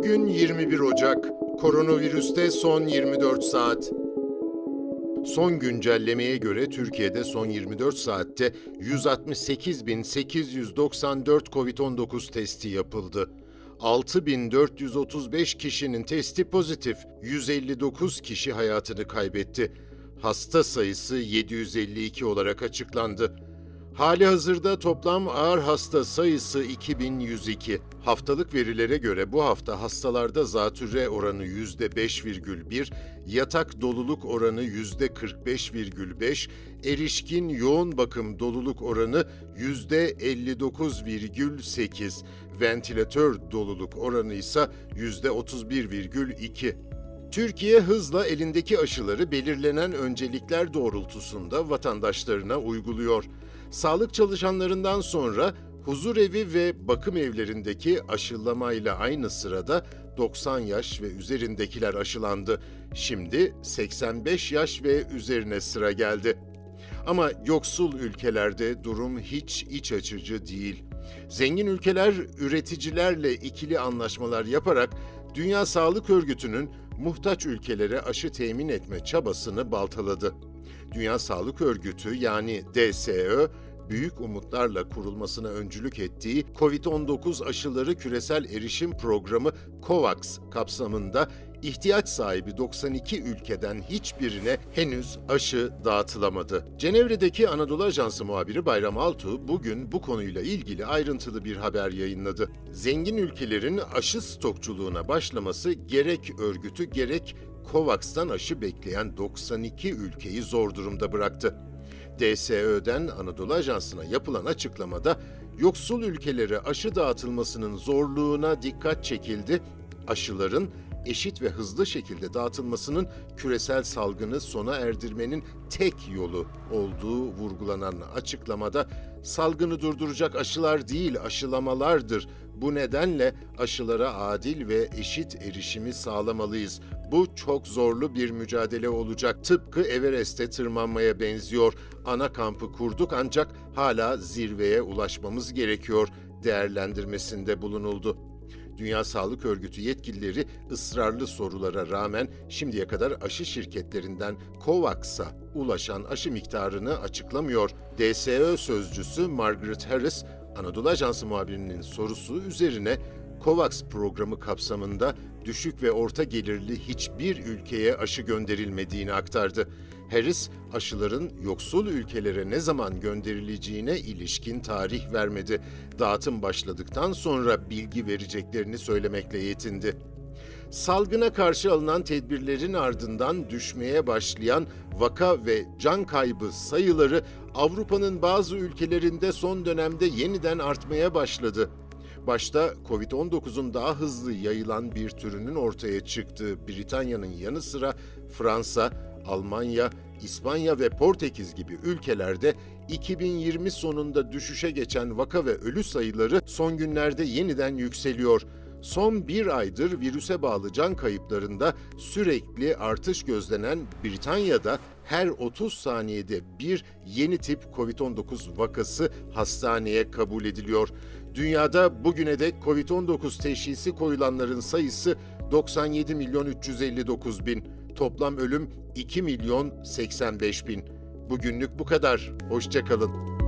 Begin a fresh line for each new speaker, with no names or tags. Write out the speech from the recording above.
Bugün 21 Ocak. Koronavirüste son 24 saat. Son güncellemeye göre Türkiye'de son 24 saatte 168.894 COVID-19 testi yapıldı. 6.435 kişinin testi pozitif, 159 kişi hayatını kaybetti. Hasta sayısı 752 olarak açıklandı. Hali hazırda toplam ağır hasta sayısı 2102. Haftalık verilere göre bu hafta hastalarda zatürre oranı %5,1, yatak doluluk oranı %45,5, erişkin yoğun bakım doluluk oranı %59,8, ventilatör doluluk oranı ise %31,2. Türkiye hızla elindeki aşıları belirlenen öncelikler doğrultusunda vatandaşlarına uyguluyor. Sağlık çalışanlarından sonra huzur evi ve bakım evlerindeki aşılamayla aynı sırada 90 yaş ve üzerindekiler aşılandı. Şimdi 85 yaş ve üzerine sıra geldi. Ama yoksul ülkelerde durum hiç iç açıcı değil. Zengin ülkeler üreticilerle ikili anlaşmalar yaparak Dünya Sağlık Örgütü'nün muhtaç ülkelere aşı temin etme çabasını baltaladı. Dünya Sağlık Örgütü yani DSÖ, büyük umutlarla kurulmasına öncülük ettiği COVID-19 aşıları küresel erişim programı COVAX kapsamında ihtiyaç sahibi 92 ülkeden hiçbirine henüz aşı dağıtılamadı. Cenevre'deki Anadolu Ajansı muhabiri Bayram Altuğ bugün bu konuyla ilgili ayrıntılı bir haber yayınladı. Zengin ülkelerin aşı stokçuluğuna başlaması gerek örgütü gerek COVAX'tan aşı bekleyen 92 ülkeyi zor durumda bıraktı. DSÖ'den Anadolu Ajansı'na yapılan açıklamada yoksul ülkelere aşı dağıtılmasının zorluğuna dikkat çekildi. Aşıların eşit ve hızlı şekilde dağıtılmasının küresel salgını sona erdirmenin tek yolu olduğu vurgulanan açıklamada salgını durduracak aşılar değil aşılamalardır. Bu nedenle aşılara adil ve eşit erişimi sağlamalıyız. Bu çok zorlu bir mücadele olacak. Tıpkı Everest'e tırmanmaya benziyor. Ana kampı kurduk ancak hala zirveye ulaşmamız gerekiyor değerlendirmesinde bulunuldu. Dünya Sağlık Örgütü yetkilileri ısrarlı sorulara rağmen şimdiye kadar aşı şirketlerinden COVAX'a ulaşan aşı miktarını açıklamıyor. DSÖ sözcüsü Margaret Harris, Anadolu Ajansı muhabirinin sorusu üzerine COVAX programı kapsamında düşük ve orta gelirli hiçbir ülkeye aşı gönderilmediğini aktardı. Harris, aşıların yoksul ülkelere ne zaman gönderileceğine ilişkin tarih vermedi. Dağıtım başladıktan sonra bilgi vereceklerini söylemekle yetindi. Salgına karşı alınan tedbirlerin ardından düşmeye başlayan vaka ve can kaybı sayıları Avrupa'nın bazı ülkelerinde son dönemde yeniden artmaya başladı. Başta Covid-19'un daha hızlı yayılan bir türünün ortaya çıktığı Britanya'nın yanı sıra Fransa, Almanya, İspanya ve Portekiz gibi ülkelerde 2020 sonunda düşüşe geçen vaka ve ölü sayıları son günlerde yeniden yükseliyor. Son bir aydır virüse bağlı can kayıplarında sürekli artış gözlenen Britanya'da her 30 saniyede bir yeni tip COVID-19 vakası hastaneye kabul ediliyor. Dünyada bugüne dek COVID-19 teşhisi koyulanların sayısı 97 milyon 359 bin. Toplam ölüm 2 milyon 85 bin. Bugünlük bu kadar. Hoşçakalın.